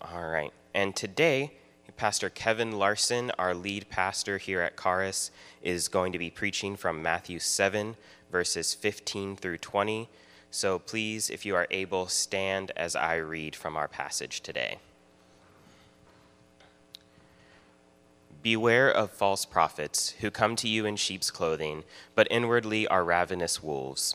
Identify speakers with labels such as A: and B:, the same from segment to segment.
A: All right. And today, Pastor Kevin Larson, our lead pastor here at Charis, is going to be preaching from Matthew 7, verses 15 through 20. So please, if you are able, stand as I read from our passage today. Beware of false prophets who come to you in sheep's clothing, but inwardly are ravenous wolves.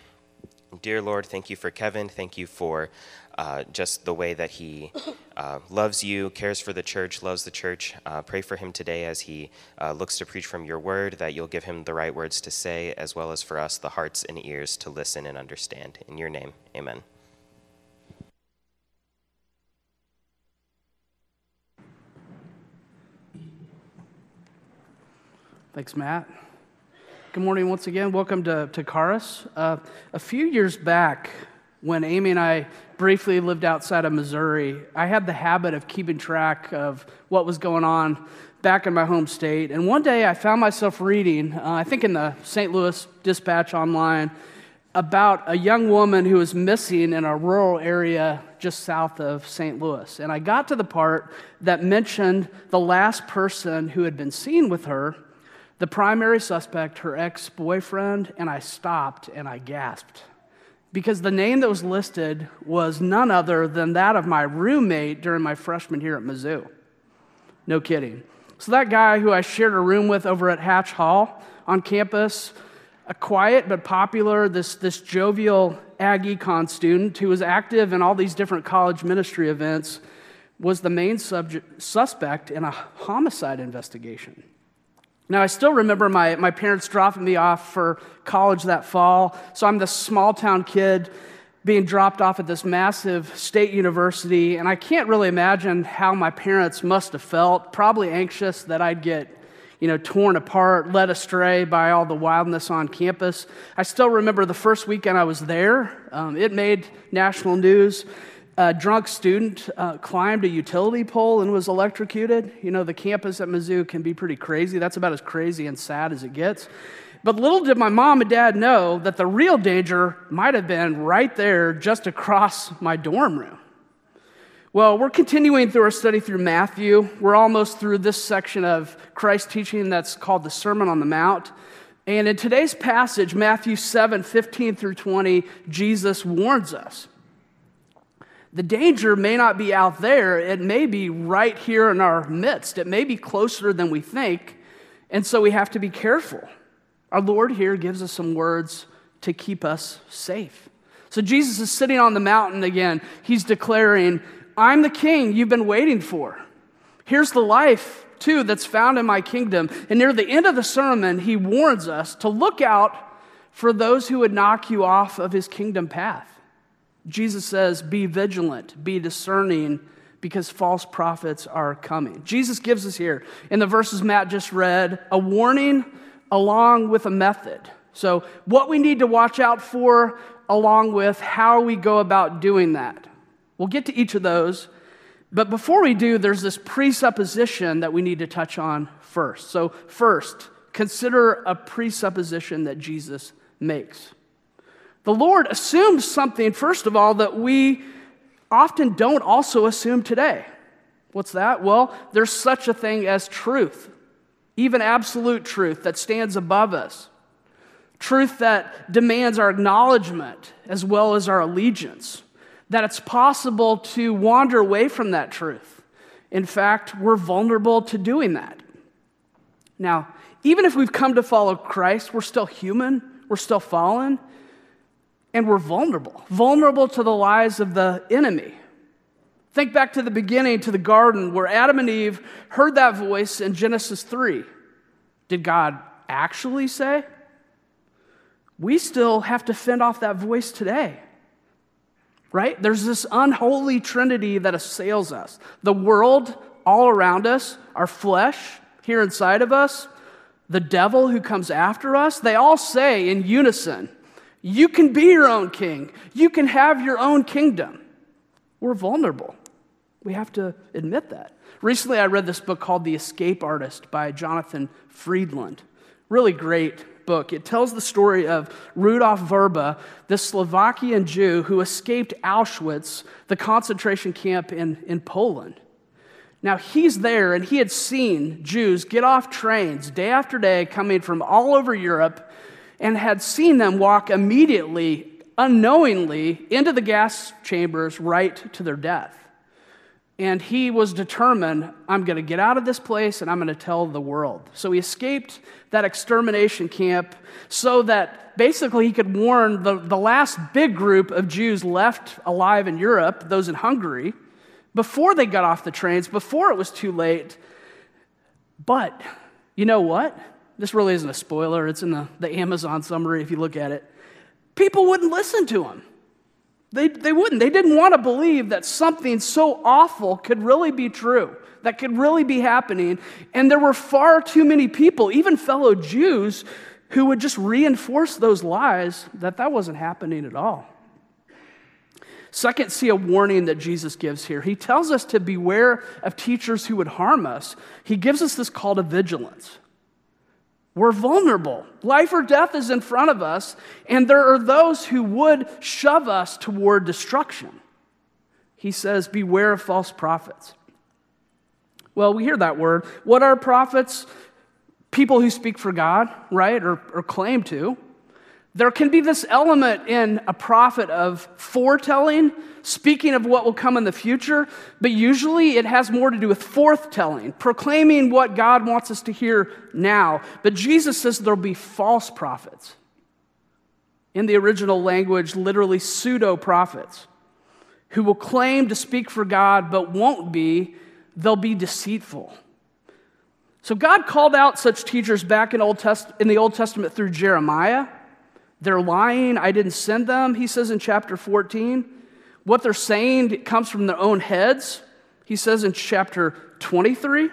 A: Dear Lord, thank you for Kevin. Thank you for uh, just the way that he uh, loves you, cares for the church, loves the church. Uh, pray for him today as he uh, looks to preach from your word, that you'll give him the right words to say, as well as for us the hearts and ears to listen and understand. In your name, amen.
B: Thanks, Matt. Good morning once again. Welcome to, to Charis. Uh, a few years back, when Amy and I briefly lived outside of Missouri, I had the habit of keeping track of what was going on back in my home state. And one day I found myself reading, uh, I think in the St. Louis Dispatch online, about a young woman who was missing in a rural area just south of St. Louis. And I got to the part that mentioned the last person who had been seen with her the primary suspect, her ex boyfriend, and I stopped and I gasped. Because the name that was listed was none other than that of my roommate during my freshman year at Mizzou. No kidding. So, that guy who I shared a room with over at Hatch Hall on campus, a quiet but popular, this, this jovial Ag Econ student who was active in all these different college ministry events, was the main subject, suspect in a homicide investigation. Now, I still remember my, my parents dropping me off for college that fall. So I'm this small town kid being dropped off at this massive state university. And I can't really imagine how my parents must have felt. Probably anxious that I'd get you know, torn apart, led astray by all the wildness on campus. I still remember the first weekend I was there. Um, it made national news a drunk student uh, climbed a utility pole and was electrocuted. You know, the campus at Mizzou can be pretty crazy. That's about as crazy and sad as it gets. But little did my mom and dad know that the real danger might have been right there just across my dorm room. Well, we're continuing through our study through Matthew. We're almost through this section of Christ's teaching that's called the Sermon on the Mount. And in today's passage, Matthew 7 15 through 20, Jesus warns us the danger may not be out there, it may be right here in our midst. It may be closer than we think, and so we have to be careful. Our Lord here gives us some words to keep us safe. So Jesus is sitting on the mountain again. He's declaring, I'm the king you've been waiting for. Here's the life, too, that's found in my kingdom. And near the end of the sermon, he warns us to look out for those who would knock you off of his kingdom path. Jesus says, Be vigilant, be discerning, because false prophets are coming. Jesus gives us here, in the verses Matt just read, a warning along with a method. So, what we need to watch out for, along with how we go about doing that. We'll get to each of those. But before we do, there's this presupposition that we need to touch on first. So, first, consider a presupposition that Jesus makes. The Lord assumes something, first of all, that we often don't also assume today. What's that? Well, there's such a thing as truth, even absolute truth that stands above us, truth that demands our acknowledgement as well as our allegiance, that it's possible to wander away from that truth. In fact, we're vulnerable to doing that. Now, even if we've come to follow Christ, we're still human, we're still fallen, and we're vulnerable, vulnerable to the lies of the enemy. Think back to the beginning, to the garden, where Adam and Eve heard that voice in Genesis 3. Did God actually say? We still have to fend off that voice today. Right? There's this unholy trinity that assails us the world all around us, our flesh here inside of us, the devil who comes after us, they all say in unison, You can be your own king, you can have your own kingdom. We're vulnerable. We have to admit that. Recently, I read this book called The Escape Artist by Jonathan Freedland. Really great book. It tells the story of Rudolf Vrba, the Slovakian Jew who escaped Auschwitz, the concentration camp in, in Poland. Now, he's there and he had seen Jews get off trains day after day coming from all over Europe and had seen them walk immediately, unknowingly, into the gas chambers right to their death. And he was determined, I'm going to get out of this place and I'm going to tell the world. So he escaped that extermination camp so that basically he could warn the, the last big group of Jews left alive in Europe, those in Hungary before they got off the trains, before it was too late. But you know what? This really isn't a spoiler. It's in the, the Amazon summary if you look at it. People wouldn't listen to him. They, they wouldn't. They didn't want to believe that something so awful could really be true, that could really be happening. And there were far too many people, even fellow Jews, who would just reinforce those lies that that wasn't happening at all. Second, see a warning that Jesus gives here. He tells us to beware of teachers who would harm us. He gives us this call to vigilance. We're vulnerable. Life or death is in front of us, and there are those who would shove us toward destruction. He says, Beware of false prophets. Well, we hear that word. What are prophets? People who speak for God, right, or, or claim to. There can be this element in a prophet of foretelling, speaking of what will come in the future, but usually it has more to do with forthtelling, proclaiming what God wants us to hear now. But Jesus says there'll be false prophets. In the original language, literally pseudo prophets, who will claim to speak for God but won't be, they'll be deceitful. So God called out such teachers back in, Old Test- in the Old Testament through Jeremiah. They're lying. I didn't send them, he says in chapter 14. What they're saying comes from their own heads, he says in chapter 23.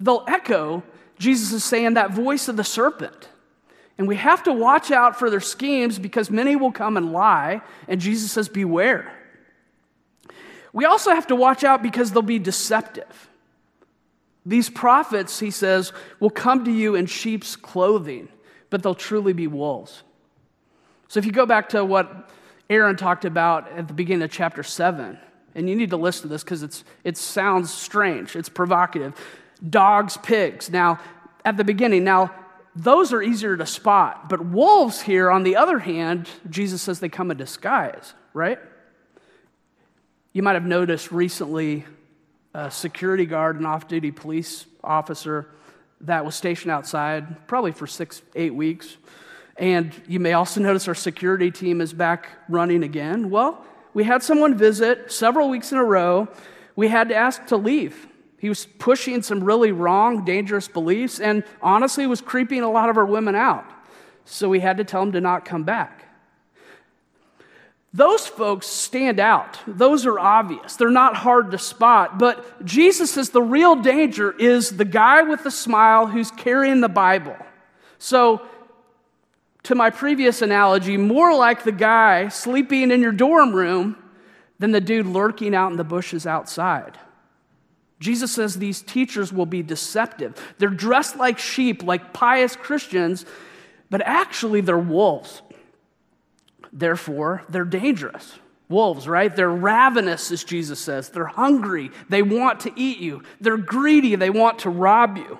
B: They'll echo, Jesus is saying, that voice of the serpent. And we have to watch out for their schemes because many will come and lie, and Jesus says, Beware. We also have to watch out because they'll be deceptive. These prophets, he says, will come to you in sheep's clothing but they'll truly be wolves. So if you go back to what Aaron talked about at the beginning of chapter 7, and you need to listen to this because it sounds strange, it's provocative. Dogs, pigs. Now, at the beginning, now, those are easier to spot, but wolves here, on the other hand, Jesus says they come in disguise, right? You might have noticed recently a security guard, an off duty police officer, that was stationed outside, probably for six, eight weeks. And you may also notice our security team is back running again. Well, we had someone visit several weeks in a row. We had to ask to leave. He was pushing some really wrong, dangerous beliefs, and honestly was creeping a lot of our women out. So we had to tell him to not come back. Those folks stand out. Those are obvious. They're not hard to spot. But Jesus says the real danger is the guy with the smile who's carrying the Bible. So, to my previous analogy, more like the guy sleeping in your dorm room than the dude lurking out in the bushes outside. Jesus says these teachers will be deceptive. They're dressed like sheep, like pious Christians, but actually they're wolves. Therefore, they're dangerous. Wolves, right? They're ravenous, as Jesus says. They're hungry. They want to eat you. They're greedy. They want to rob you.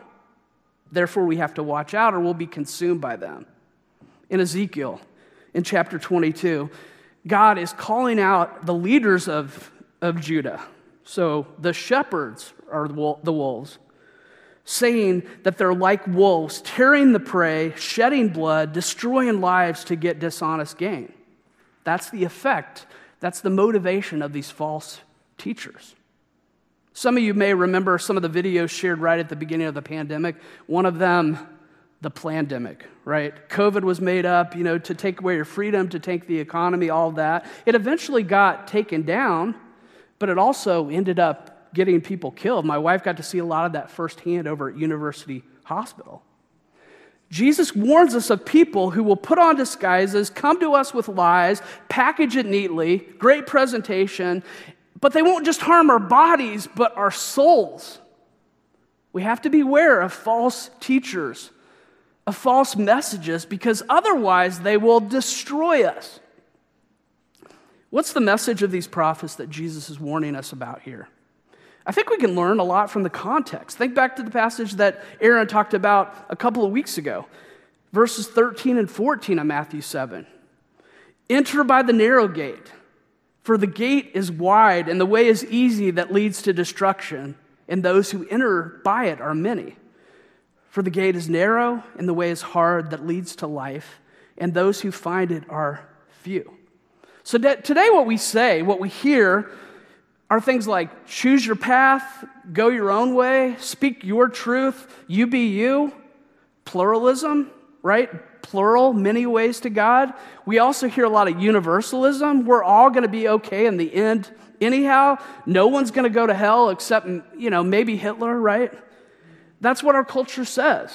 B: Therefore, we have to watch out or we'll be consumed by them. In Ezekiel, in chapter 22, God is calling out the leaders of, of Judah. So the shepherds are the wolves, saying that they're like wolves, tearing the prey, shedding blood, destroying lives to get dishonest gain. That's the effect, that's the motivation of these false teachers. Some of you may remember some of the videos shared right at the beginning of the pandemic. One of them, the plandemic, right? COVID was made up, you know, to take away your freedom, to take the economy, all that. It eventually got taken down, but it also ended up getting people killed. My wife got to see a lot of that firsthand over at University hospital. Jesus warns us of people who will put on disguises, come to us with lies, package it neatly, great presentation, but they won't just harm our bodies, but our souls. We have to beware of false teachers, of false messages, because otherwise they will destroy us. What's the message of these prophets that Jesus is warning us about here? I think we can learn a lot from the context. Think back to the passage that Aaron talked about a couple of weeks ago, verses 13 and 14 of Matthew 7. Enter by the narrow gate, for the gate is wide and the way is easy that leads to destruction, and those who enter by it are many. For the gate is narrow and the way is hard that leads to life, and those who find it are few. So, today, what we say, what we hear, are things like choose your path, go your own way, speak your truth, you be you, pluralism, right? Plural, many ways to God. We also hear a lot of universalism. We're all going to be okay in the end, anyhow. No one's going to go to hell except, you know, maybe Hitler, right? That's what our culture says.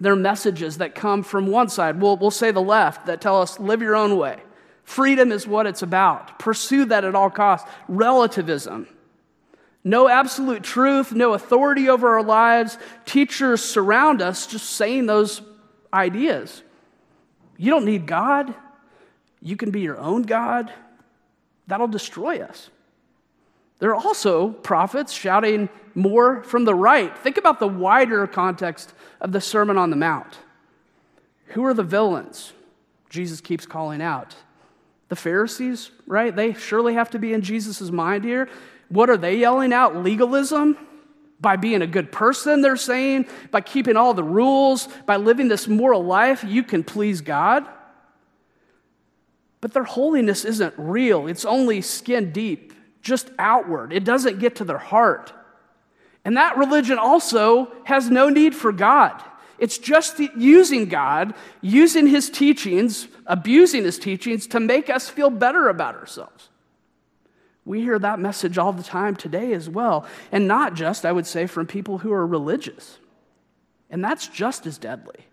B: There are messages that come from one side. We'll, we'll say the left that tell us live your own way. Freedom is what it's about. Pursue that at all costs. Relativism. No absolute truth, no authority over our lives. Teachers surround us just saying those ideas. You don't need God. You can be your own God. That'll destroy us. There are also prophets shouting more from the right. Think about the wider context of the Sermon on the Mount. Who are the villains? Jesus keeps calling out. The Pharisees, right? They surely have to be in Jesus' mind here. What are they yelling out? Legalism? By being a good person, they're saying, by keeping all the rules, by living this moral life, you can please God. But their holiness isn't real, it's only skin deep, just outward. It doesn't get to their heart. And that religion also has no need for God. It's just using God, using his teachings, abusing his teachings to make us feel better about ourselves. We hear that message all the time today as well. And not just, I would say, from people who are religious. And that's just as deadly.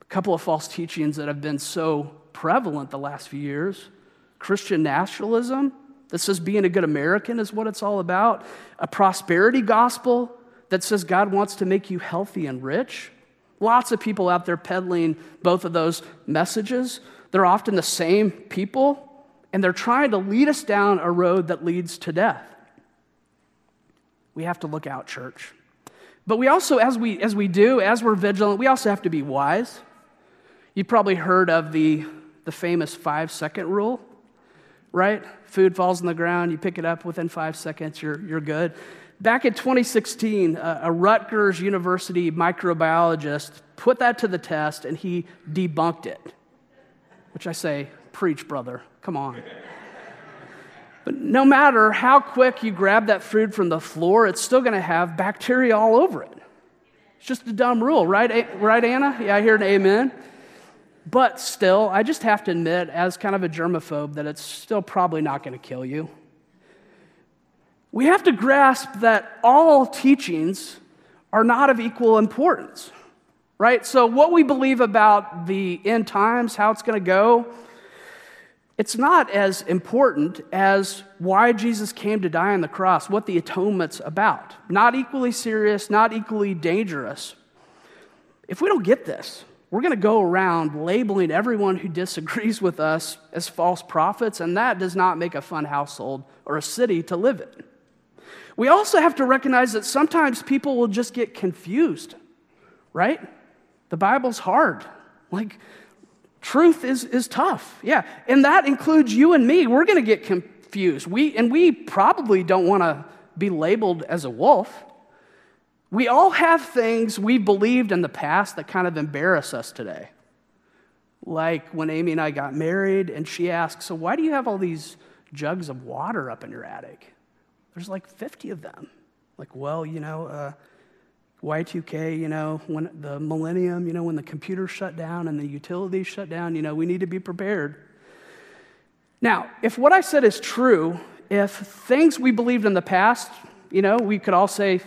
B: A couple of false teachings that have been so prevalent the last few years Christian nationalism, that says being a good American is what it's all about, a prosperity gospel that says God wants to make you healthy and rich. Lots of people out there peddling both of those messages. They're often the same people, and they're trying to lead us down a road that leads to death. We have to look out, church. But we also, as we, as we do, as we're vigilant, we also have to be wise. You've probably heard of the, the famous five second rule, right? Food falls on the ground, you pick it up within five seconds, you're, you're good. Back in 2016, a Rutgers University microbiologist put that to the test and he debunked it. Which I say, preach, brother, come on. But no matter how quick you grab that food from the floor, it's still going to have bacteria all over it. It's just a dumb rule, right, right, Anna? Yeah, I hear an amen. But still, I just have to admit, as kind of a germaphobe, that it's still probably not going to kill you we have to grasp that all teachings are not of equal importance, right? So, what we believe about the end times, how it's going to go, it's not as important as why Jesus came to die on the cross, what the atonement's about. Not equally serious, not equally dangerous. If we don't get this, we're going to go around labeling everyone who disagrees with us as false prophets, and that does not make a fun household or a city to live in. We also have to recognize that sometimes people will just get confused, right? The Bible's hard. Like, truth is, is tough. Yeah. And that includes you and me. We're going to get confused. We, and we probably don't want to be labeled as a wolf. We all have things we believed in the past that kind of embarrass us today. Like when Amy and I got married, and she asked, So, why do you have all these jugs of water up in your attic? There's like 50 of them. Like, well, you know, uh, Y2K, you know, when the millennium, you know, when the computers shut down and the utilities shut down, you know, we need to be prepared. Now, if what I said is true, if things we believed in the past, you know, we could all say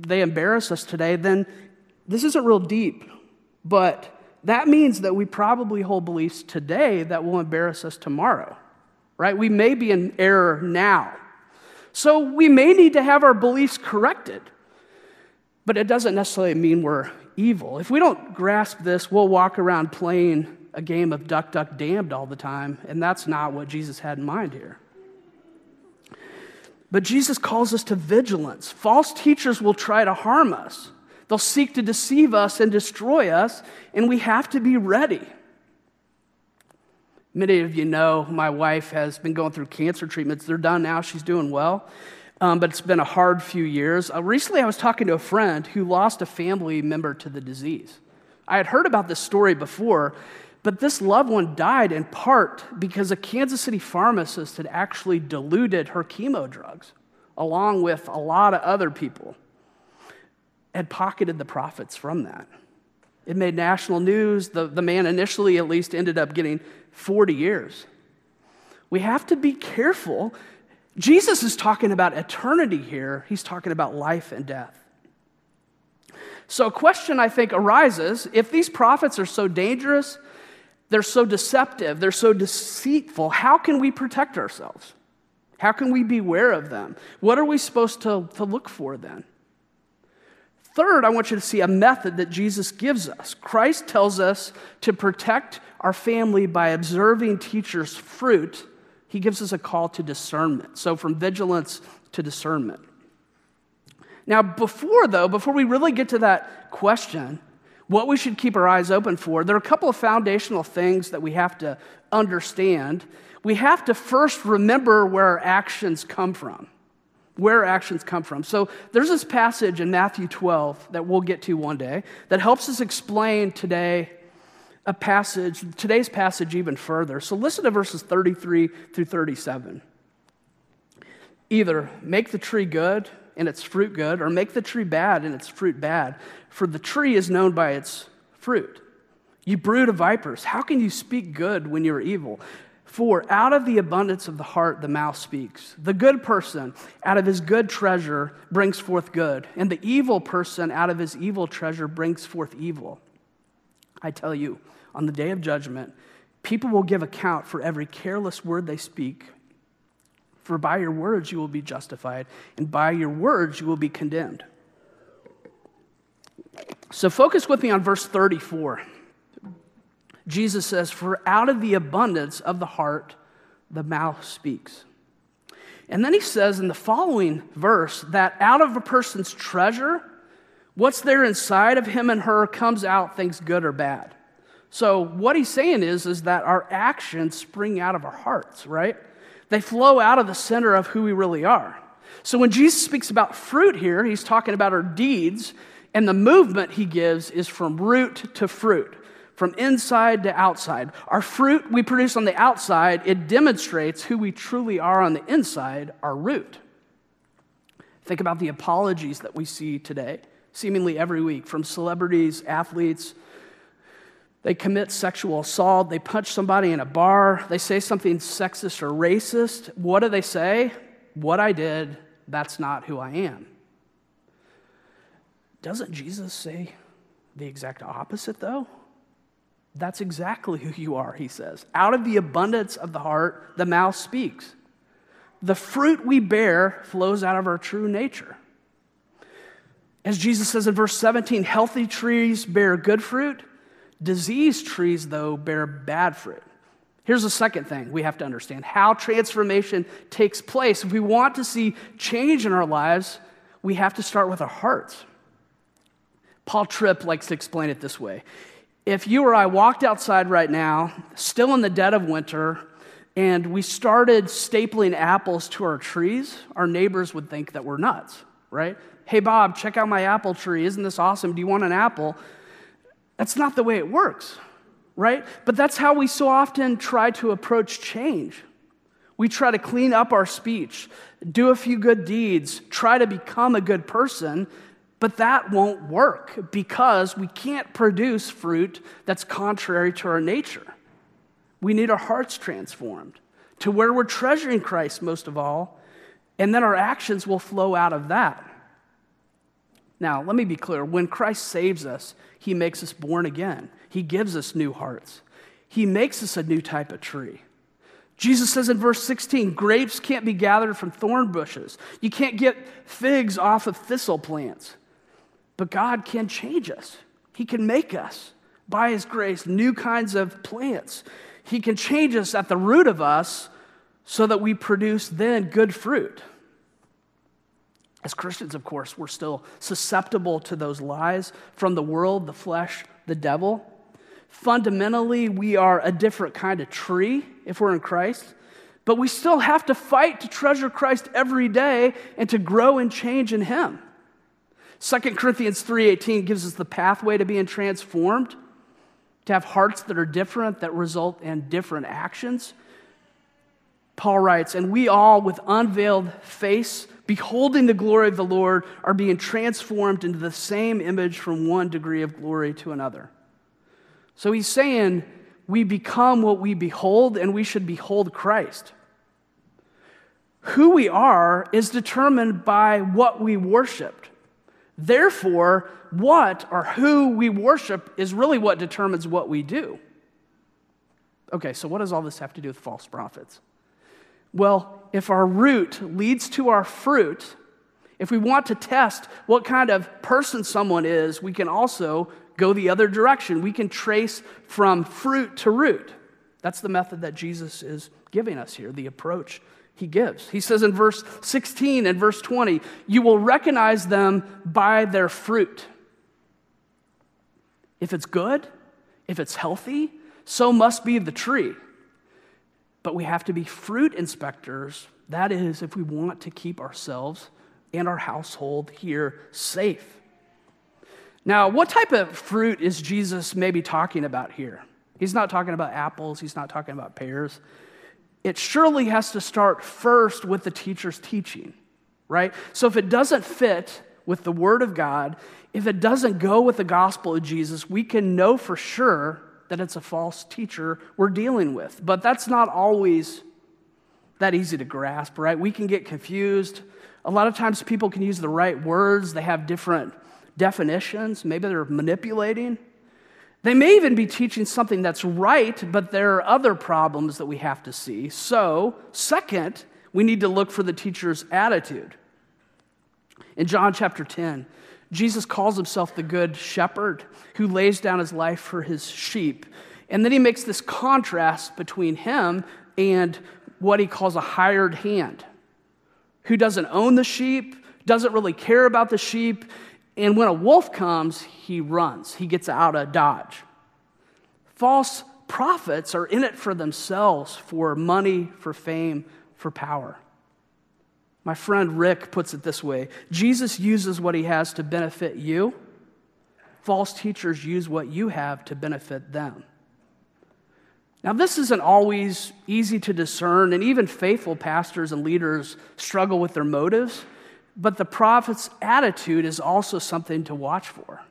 B: they embarrass us today, then this isn't real deep. But that means that we probably hold beliefs today that will embarrass us tomorrow, right? We may be in error now. So we may need to have our beliefs corrected, but it doesn't necessarily mean we're evil. If we don't grasp this, we'll walk around playing a game of duck, duck, damned all the time, and that's not what Jesus had in mind here. But Jesus calls us to vigilance. False teachers will try to harm us. They'll seek to deceive us and destroy us, and we have to be ready. Many of you know my wife has been going through cancer treatments. They're done now, she's doing well. Um, but it's been a hard few years. Uh, recently, I was talking to a friend who lost a family member to the disease. I had heard about this story before, but this loved one died in part because a Kansas City pharmacist had actually diluted her chemo drugs, along with a lot of other people had pocketed the profits from that. It made national news. The, the man initially, at least, ended up getting 40 years. We have to be careful. Jesus is talking about eternity here, he's talking about life and death. So, a question I think arises if these prophets are so dangerous, they're so deceptive, they're so deceitful, how can we protect ourselves? How can we beware of them? What are we supposed to, to look for then? Third, I want you to see a method that Jesus gives us. Christ tells us to protect our family by observing teachers' fruit. He gives us a call to discernment. So, from vigilance to discernment. Now, before, though, before we really get to that question, what we should keep our eyes open for, there are a couple of foundational things that we have to understand. We have to first remember where our actions come from where actions come from. So there's this passage in Matthew 12 that we'll get to one day that helps us explain today a passage, today's passage even further. So listen to verses 33 through 37. Either make the tree good and its fruit good, or make the tree bad and its fruit bad, for the tree is known by its fruit. You brood of vipers, how can you speak good when you're evil? For out of the abundance of the heart, the mouth speaks. The good person, out of his good treasure, brings forth good, and the evil person, out of his evil treasure, brings forth evil. I tell you, on the day of judgment, people will give account for every careless word they speak. For by your words you will be justified, and by your words you will be condemned. So focus with me on verse 34. Jesus says, For out of the abundance of the heart, the mouth speaks. And then he says in the following verse that out of a person's treasure, what's there inside of him and her comes out, things good or bad. So what he's saying is, is that our actions spring out of our hearts, right? They flow out of the center of who we really are. So when Jesus speaks about fruit here, he's talking about our deeds, and the movement he gives is from root to fruit from inside to outside. Our fruit we produce on the outside, it demonstrates who we truly are on the inside, our root. Think about the apologies that we see today, seemingly every week, from celebrities, athletes. They commit sexual assault, they punch somebody in a bar, they say something sexist or racist. What do they say? What I did, that's not who I am. Doesn't Jesus say the exact opposite, though? That's exactly who you are, he says. Out of the abundance of the heart, the mouth speaks. The fruit we bear flows out of our true nature. As Jesus says in verse 17, healthy trees bear good fruit, diseased trees, though, bear bad fruit. Here's the second thing we have to understand how transformation takes place. If we want to see change in our lives, we have to start with our hearts. Paul Tripp likes to explain it this way if you or I walked outside right now, still in the dead of winter, and we started stapling apples to our trees, our neighbors would think that we're nuts, right? Hey, Bob, check out my apple tree. Isn't this awesome? Do you want an apple? That's not the way it works, right? But that's how we so often try to approach change. We try to clean up our speech, do a few good deeds, try to become a good person, but that won't work because we can't produce fruit that's contrary to our nature. We need our hearts transformed to where we're treasuring Christ most of all, and then our actions will flow out of that. Now, let me be clear when Christ saves us, he makes us born again, he gives us new hearts, he makes us a new type of tree. Jesus says in verse 16, grapes can't be gathered from thorn bushes. You can't get figs off of thistle plants. But God can change us. He can make us, by His grace, new kinds of plants. He can change us at the root of us so that we produce then good fruit. As Christians, of course, we're still susceptible to those lies from the world, the flesh, the devil. Fundamentally, we are a different kind of tree if we're in Christ, but we still have to fight to treasure Christ every day and to grow and change in Him. 2 Corinthians 3:18 gives us the pathway to being transformed, to have hearts that are different that result in different actions. Paul writes, "And we all with unveiled face, beholding the glory of the Lord, are being transformed into the same image from one degree of glory to another." So he's saying we become what we behold, and we should behold Christ. Who we are is determined by what we worshiped. Therefore, what or who we worship is really what determines what we do. Okay, so what does all this have to do with false prophets? Well, if our root leads to our fruit, if we want to test what kind of person someone is, we can also go the other direction. We can trace from fruit to root. That's the method that Jesus is giving us here, the approach he gives. He says in verse 16 and verse 20, You will recognize them by their fruit. If it's good, if it's healthy, so must be the tree. But we have to be fruit inspectors. That is, if we want to keep ourselves and our household here safe. Now, what type of fruit is Jesus maybe talking about here? He's not talking about apples, he's not talking about pears. It surely has to start first with the teacher's teaching, right? So if it doesn't fit with the Word of God, if it doesn't go with the gospel of Jesus, we can know for sure that it's a false teacher we're dealing with. But that's not always that easy to grasp, right? We can get confused. A lot of times people can use the right words, they have different definitions. Maybe they're manipulating. They may even be teaching something that's right, but there are other problems that we have to see. So, second, we need to look for the teacher's attitude. In John chapter 10, Jesus calls himself the good shepherd who lays down his life for his sheep. And then he makes this contrast between him and what he calls a hired hand who doesn't own the sheep, doesn't really care about the sheep, and when a wolf comes, he runs, he gets out of dodge. False prophets are in it for themselves, for money, for fame, for power. My friend Rick puts it this way Jesus uses what he has to benefit you. False teachers use what you have to benefit them. Now, this isn't always easy to discern, and even faithful pastors and leaders struggle with their motives but the prophet's attitude is also something to watch for.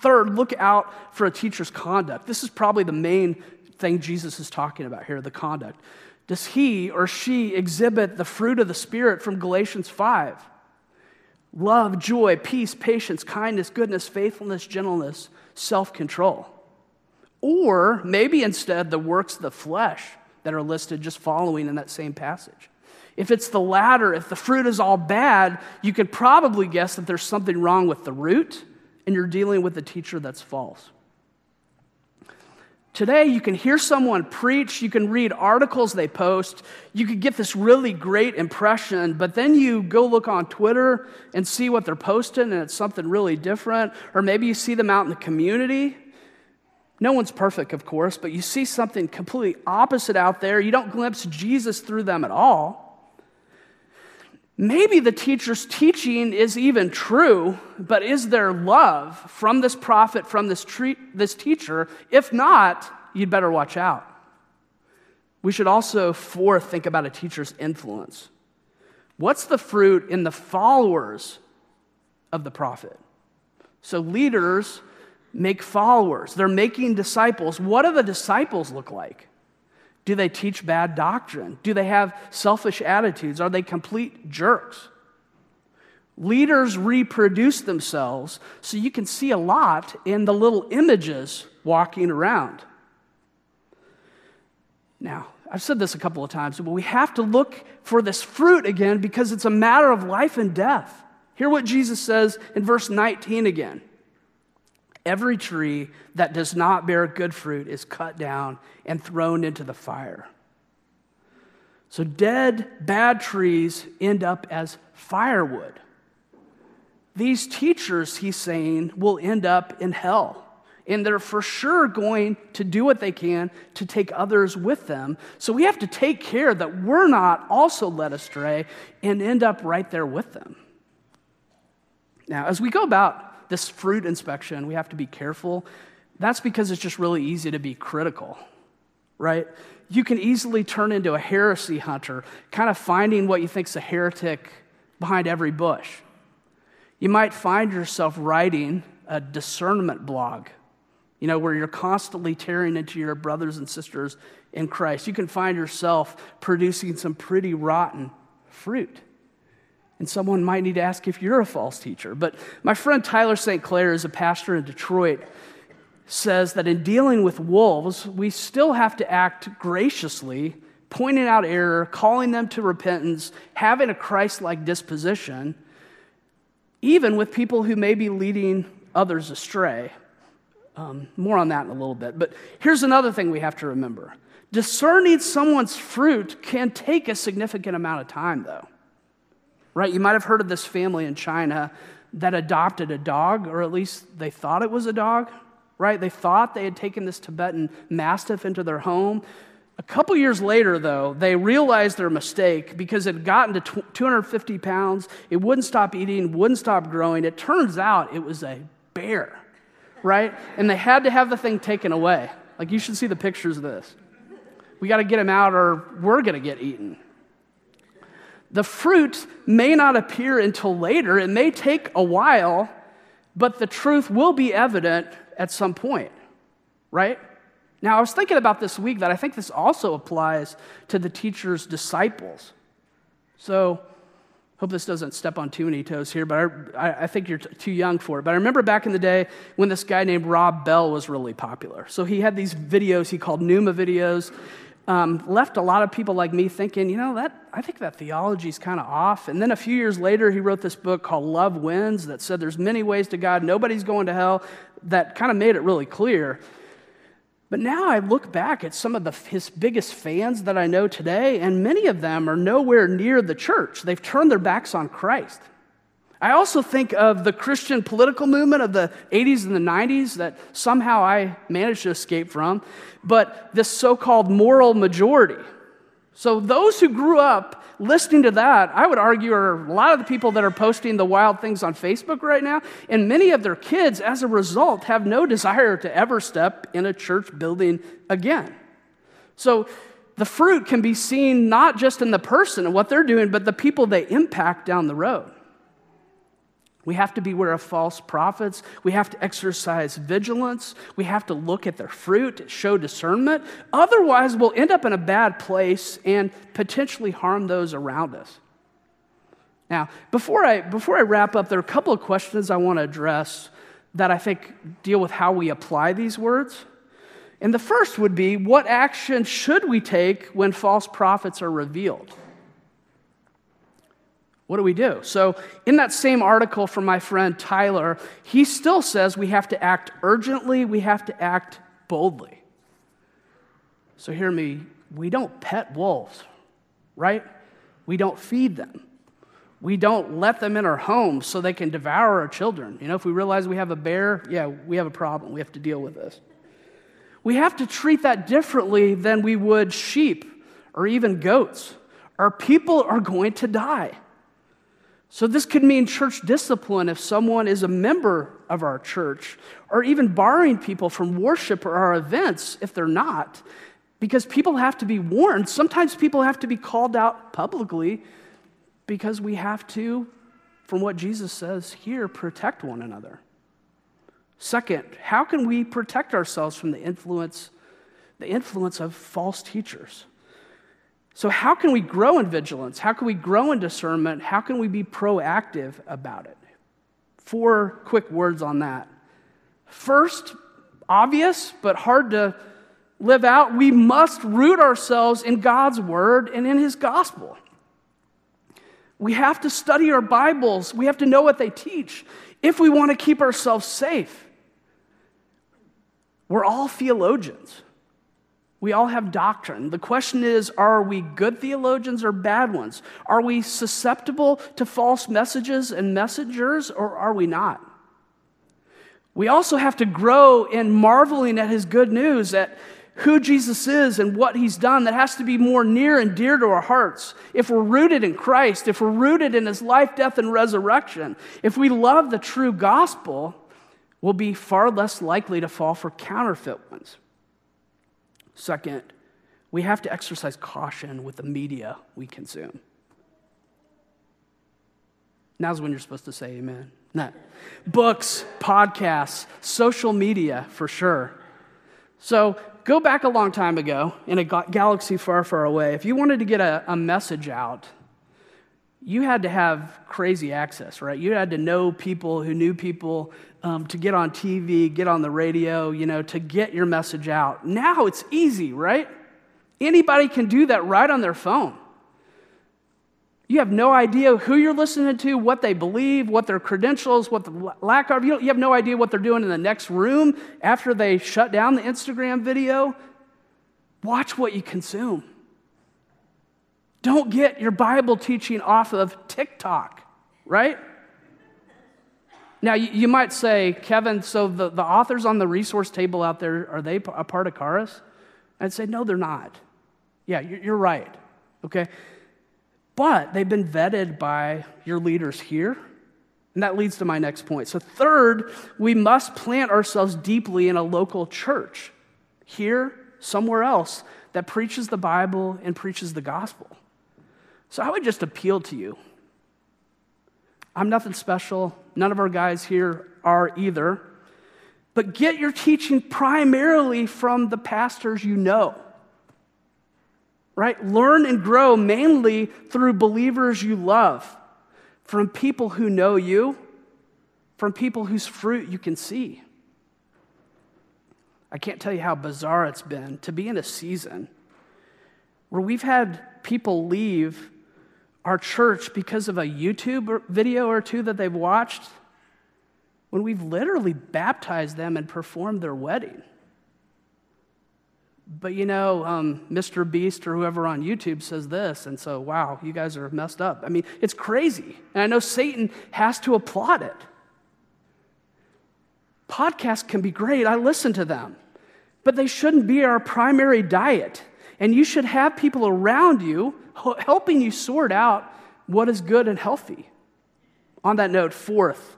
B: Third, look out for a teacher's conduct. This is probably the main thing Jesus is talking about here the conduct. Does he or she exhibit the fruit of the Spirit from Galatians 5? Love, joy, peace, patience, kindness, goodness, faithfulness, gentleness, self control. Or maybe instead the works of the flesh that are listed just following in that same passage. If it's the latter, if the fruit is all bad, you could probably guess that there's something wrong with the root and you're dealing with a teacher that's false. Today, you can hear someone preach, you can read articles they post, you could get this really great impression, but then you go look on Twitter and see what they're posting and it's something really different. Or maybe you see them out in the community. No one's perfect, of course, but you see something completely opposite out there. You don't glimpse Jesus through them at all. Maybe the teacher's teaching is even true, but is there love from this prophet, from this, tre- this teacher? If not, you'd better watch out. We should also, fourth, think about a teacher's influence. What's the fruit in the followers of the prophet? So, leaders make followers, they're making disciples. What do the disciples look like? Do they teach bad doctrine? Do they have selfish attitudes? Are they complete jerks? Leaders reproduce themselves, so you can see a lot in the little images walking around. Now, I've said this a couple of times, but we have to look for this fruit again because it's a matter of life and death. Hear what Jesus says in verse 19 again. Every tree that does not bear good fruit is cut down and thrown into the fire. So, dead, bad trees end up as firewood. These teachers, he's saying, will end up in hell. And they're for sure going to do what they can to take others with them. So we have to take care that we're not also led astray and end up right there with them. Now, as we go about this fruit inspection, we have to be careful. That's because it's just really easy to be critical, right? You can easily turn into a heresy hunter, kind of finding what you think's a heretic behind every bush. You might find yourself writing a discernment blog, you know, where you're constantly tearing into your brothers and sisters in Christ. You can find yourself producing some pretty rotten fruit. And someone might need to ask if you're a false teacher. But my friend Tyler St. Clair is a pastor in Detroit says that in dealing with wolves, we still have to act graciously, pointing out error, calling them to repentance, having a Christ like disposition, even with people who may be leading others astray. Um, more on that in a little bit. But here's another thing we have to remember discerning someone's fruit can take a significant amount of time, though right? You might have heard of this family in China that adopted a dog, or at least they thought it was a dog, right? They thought they had taken this Tibetan Mastiff into their home. A couple years later, though, they realized their mistake because it had gotten to 250 pounds. It wouldn't stop eating, wouldn't stop growing. It turns out it was a bear, right? And they had to have the thing taken away. Like, you should see the pictures of this. We got to get him out, or we're going to get eaten, the fruit may not appear until later. It may take a while, but the truth will be evident at some point, right? Now, I was thinking about this week that I think this also applies to the teacher's disciples. So, hope this doesn't step on too many toes here, but I, I think you're t- too young for it. But I remember back in the day when this guy named Rob Bell was really popular. So he had these videos he called Nooma videos, um, left a lot of people like me thinking, you know, that I think that theology is kind of off. And then a few years later, he wrote this book called Love Wins that said there's many ways to God, nobody's going to hell. That kind of made it really clear. But now I look back at some of the, his biggest fans that I know today, and many of them are nowhere near the church. They've turned their backs on Christ. I also think of the Christian political movement of the 80s and the 90s that somehow I managed to escape from, but this so called moral majority. So, those who grew up listening to that, I would argue, are a lot of the people that are posting the wild things on Facebook right now. And many of their kids, as a result, have no desire to ever step in a church building again. So, the fruit can be seen not just in the person and what they're doing, but the people they impact down the road. We have to beware of false prophets. We have to exercise vigilance. We have to look at their fruit, show discernment. Otherwise, we'll end up in a bad place and potentially harm those around us. Now, before I, before I wrap up, there are a couple of questions I want to address that I think deal with how we apply these words. And the first would be what action should we take when false prophets are revealed? What do we do? So, in that same article from my friend Tyler, he still says we have to act urgently, we have to act boldly. So, hear me we don't pet wolves, right? We don't feed them. We don't let them in our homes so they can devour our children. You know, if we realize we have a bear, yeah, we have a problem. We have to deal with this. We have to treat that differently than we would sheep or even goats. Our people are going to die. So, this could mean church discipline if someone is a member of our church, or even barring people from worship or our events if they're not, because people have to be warned. Sometimes people have to be called out publicly because we have to, from what Jesus says here, protect one another. Second, how can we protect ourselves from the influence, the influence of false teachers? So, how can we grow in vigilance? How can we grow in discernment? How can we be proactive about it? Four quick words on that. First, obvious but hard to live out, we must root ourselves in God's word and in his gospel. We have to study our Bibles, we have to know what they teach if we want to keep ourselves safe. We're all theologians. We all have doctrine. The question is are we good theologians or bad ones? Are we susceptible to false messages and messengers, or are we not? We also have to grow in marveling at his good news, at who Jesus is and what he's done. That has to be more near and dear to our hearts. If we're rooted in Christ, if we're rooted in his life, death, and resurrection, if we love the true gospel, we'll be far less likely to fall for counterfeit ones. Second, we have to exercise caution with the media we consume. Now's when you're supposed to say amen. No. Books, podcasts, social media, for sure. So go back a long time ago in a galaxy far, far away. If you wanted to get a, a message out, you had to have crazy access, right? You had to know people who knew people um, to get on TV, get on the radio, you know, to get your message out. Now it's easy, right? Anybody can do that right on their phone. You have no idea who you're listening to, what they believe, what their credentials, what the lack of. You, you have no idea what they're doing in the next room after they shut down the Instagram video. Watch what you consume. Don't get your Bible teaching off of TikTok, right? Now, you, might say, Kevin, so the, the authors on the resource table out there, are they a part of Charis? I'd say, no, they're not. Yeah, you're right, okay? But they've been vetted by your leaders here. And that leads to my next point. So, third, we must plant ourselves deeply in a local church, here, somewhere else, that preaches the Bible and preaches the gospel. So, I would just appeal to you. I'm nothing special. None of our guys here are either. But get your teaching primarily from the pastors you know. Right? Learn and grow mainly through believers you love, from people who know you, from people whose fruit you can see. I can't tell you how bizarre it's been to be in a season where we've had people leave our church because of a YouTube video or two that they've watched when we've literally baptized them and performed their wedding. But you know, um, Mr. Beast or whoever on YouTube says this, and so, wow, you guys are messed up. I mean, it's crazy. And I know Satan has to applaud it. Podcasts can be great, I listen to them, but they shouldn't be our primary diet. And you should have people around you helping you sort out what is good and healthy. On that note, fourth,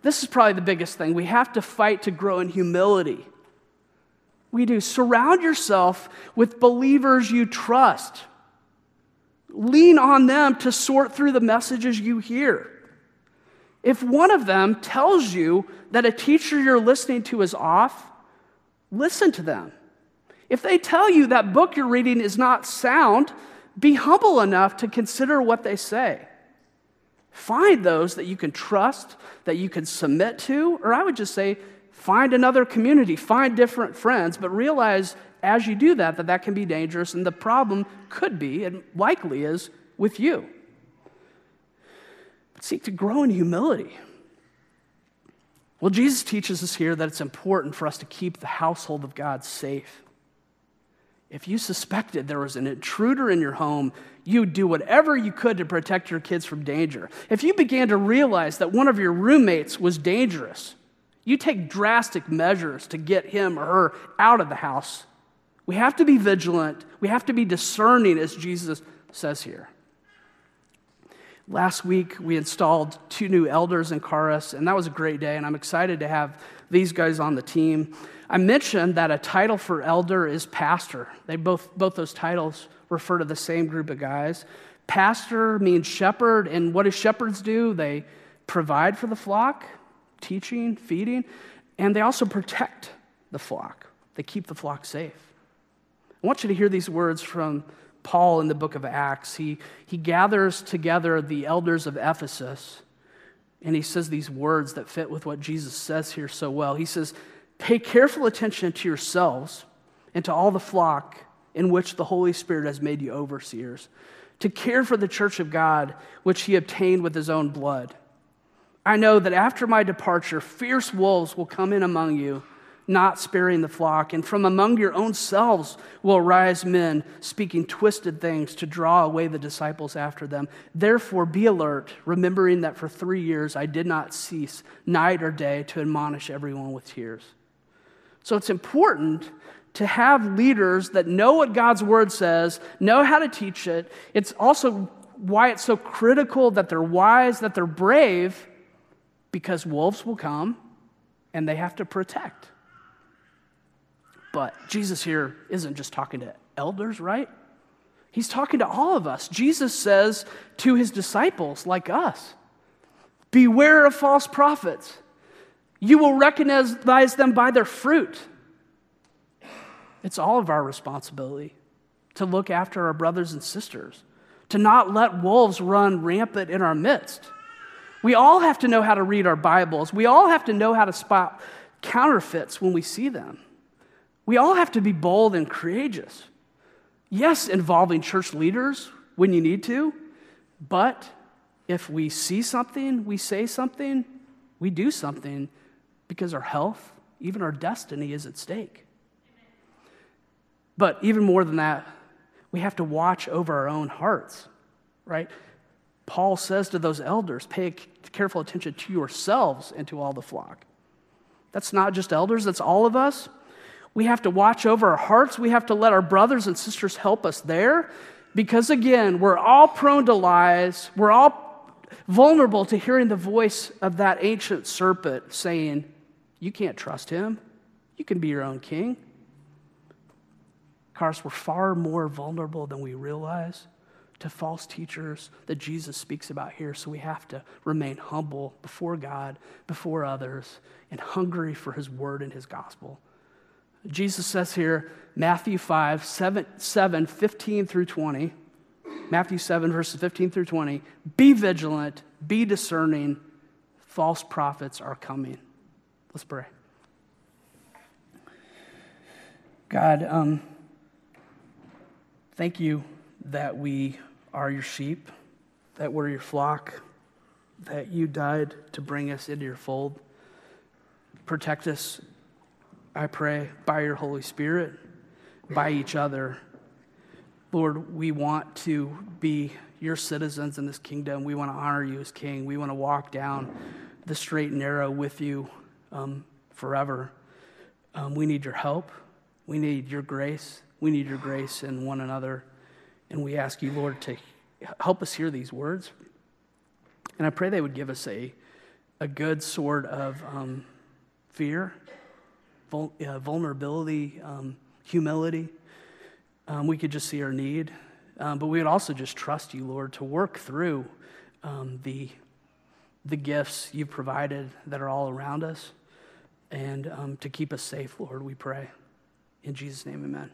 B: this is probably the biggest thing. We have to fight to grow in humility. We do. Surround yourself with believers you trust. Lean on them to sort through the messages you hear. If one of them tells you that a teacher you're listening to is off, listen to them. If they tell you that book you're reading is not sound, be humble enough to consider what they say. Find those that you can trust, that you can submit to, or I would just say, find another community, find different friends, but realize as you do that, that that can be dangerous, and the problem could be, and likely is, with you. But seek to grow in humility. Well, Jesus teaches us here that it's important for us to keep the household of God safe. If you suspected there was an intruder in your home, you'd do whatever you could to protect your kids from danger. If you began to realize that one of your roommates was dangerous, you take drastic measures to get him or her out of the house. We have to be vigilant. We have to be discerning, as Jesus says here. Last week, we installed two new elders in Charis, and that was a great day, and I'm excited to have these guys on the team. I mentioned that a title for elder is pastor. They both, both those titles refer to the same group of guys. Pastor means shepherd, and what do shepherds do? They provide for the flock, teaching, feeding, and they also protect the flock. They keep the flock safe. I want you to hear these words from Paul in the book of Acts. He, he gathers together the elders of Ephesus and he says these words that fit with what Jesus says here so well. He says, Pay careful attention to yourselves and to all the flock in which the Holy Spirit has made you overseers, to care for the church of God, which he obtained with his own blood. I know that after my departure, fierce wolves will come in among you not sparing the flock. And from among your own selves will arise men speaking twisted things to draw away the disciples after them. Therefore, be alert, remembering that for three years I did not cease night or day to admonish everyone with tears. So it's important to have leaders that know what God's word says, know how to teach it. It's also why it's so critical that they're wise, that they're brave, because wolves will come and they have to protect. But Jesus here isn't just talking to elders, right? He's talking to all of us. Jesus says to his disciples, like us, Beware of false prophets. You will recognize them by their fruit. It's all of our responsibility to look after our brothers and sisters, to not let wolves run rampant in our midst. We all have to know how to read our Bibles. We all have to know how to spot counterfeits when we see them. We all have to be bold and courageous. Yes, involving church leaders when you need to, but if we see something, we say something, we do something because our health, even our destiny is at stake. But even more than that, we have to watch over our own hearts, right? Paul says to those elders, pay careful attention to yourselves and to all the flock. That's not just elders, that's all of us. We have to watch over our hearts. We have to let our brothers and sisters help us there. Because again, we're all prone to lies. We're all vulnerable to hearing the voice of that ancient serpent saying, You can't trust him. You can be your own king. Of course, we're far more vulnerable than we realize to false teachers that Jesus speaks about here. So we have to remain humble before God, before others, and hungry for his word and his gospel. Jesus says here, Matthew 5, 7, 7 15 through 20. Matthew 7, verses 15 through 20. Be vigilant, be discerning. False prophets are coming. Let's pray. God, um, thank you that we are your sheep, that we're your flock, that you died to bring us into your fold. Protect us I pray, by your Holy Spirit, by each other. Lord, we want to be your citizens in this kingdom. We want to honor you as king. We want to walk down the straight and narrow with you um, forever. Um, we need your help. We need your grace. We need your grace in one another. And we ask you, Lord, to help us hear these words. And I pray they would give us a, a good sort of um, fear vul- uh, vulnerability, um, humility. Um, we could just see our need. Um, but we would also just trust you, Lord, to work through the, the gifts you've provided that are all around us and um, to keep us safe, Lord, we pray. In Jesus' name, amen.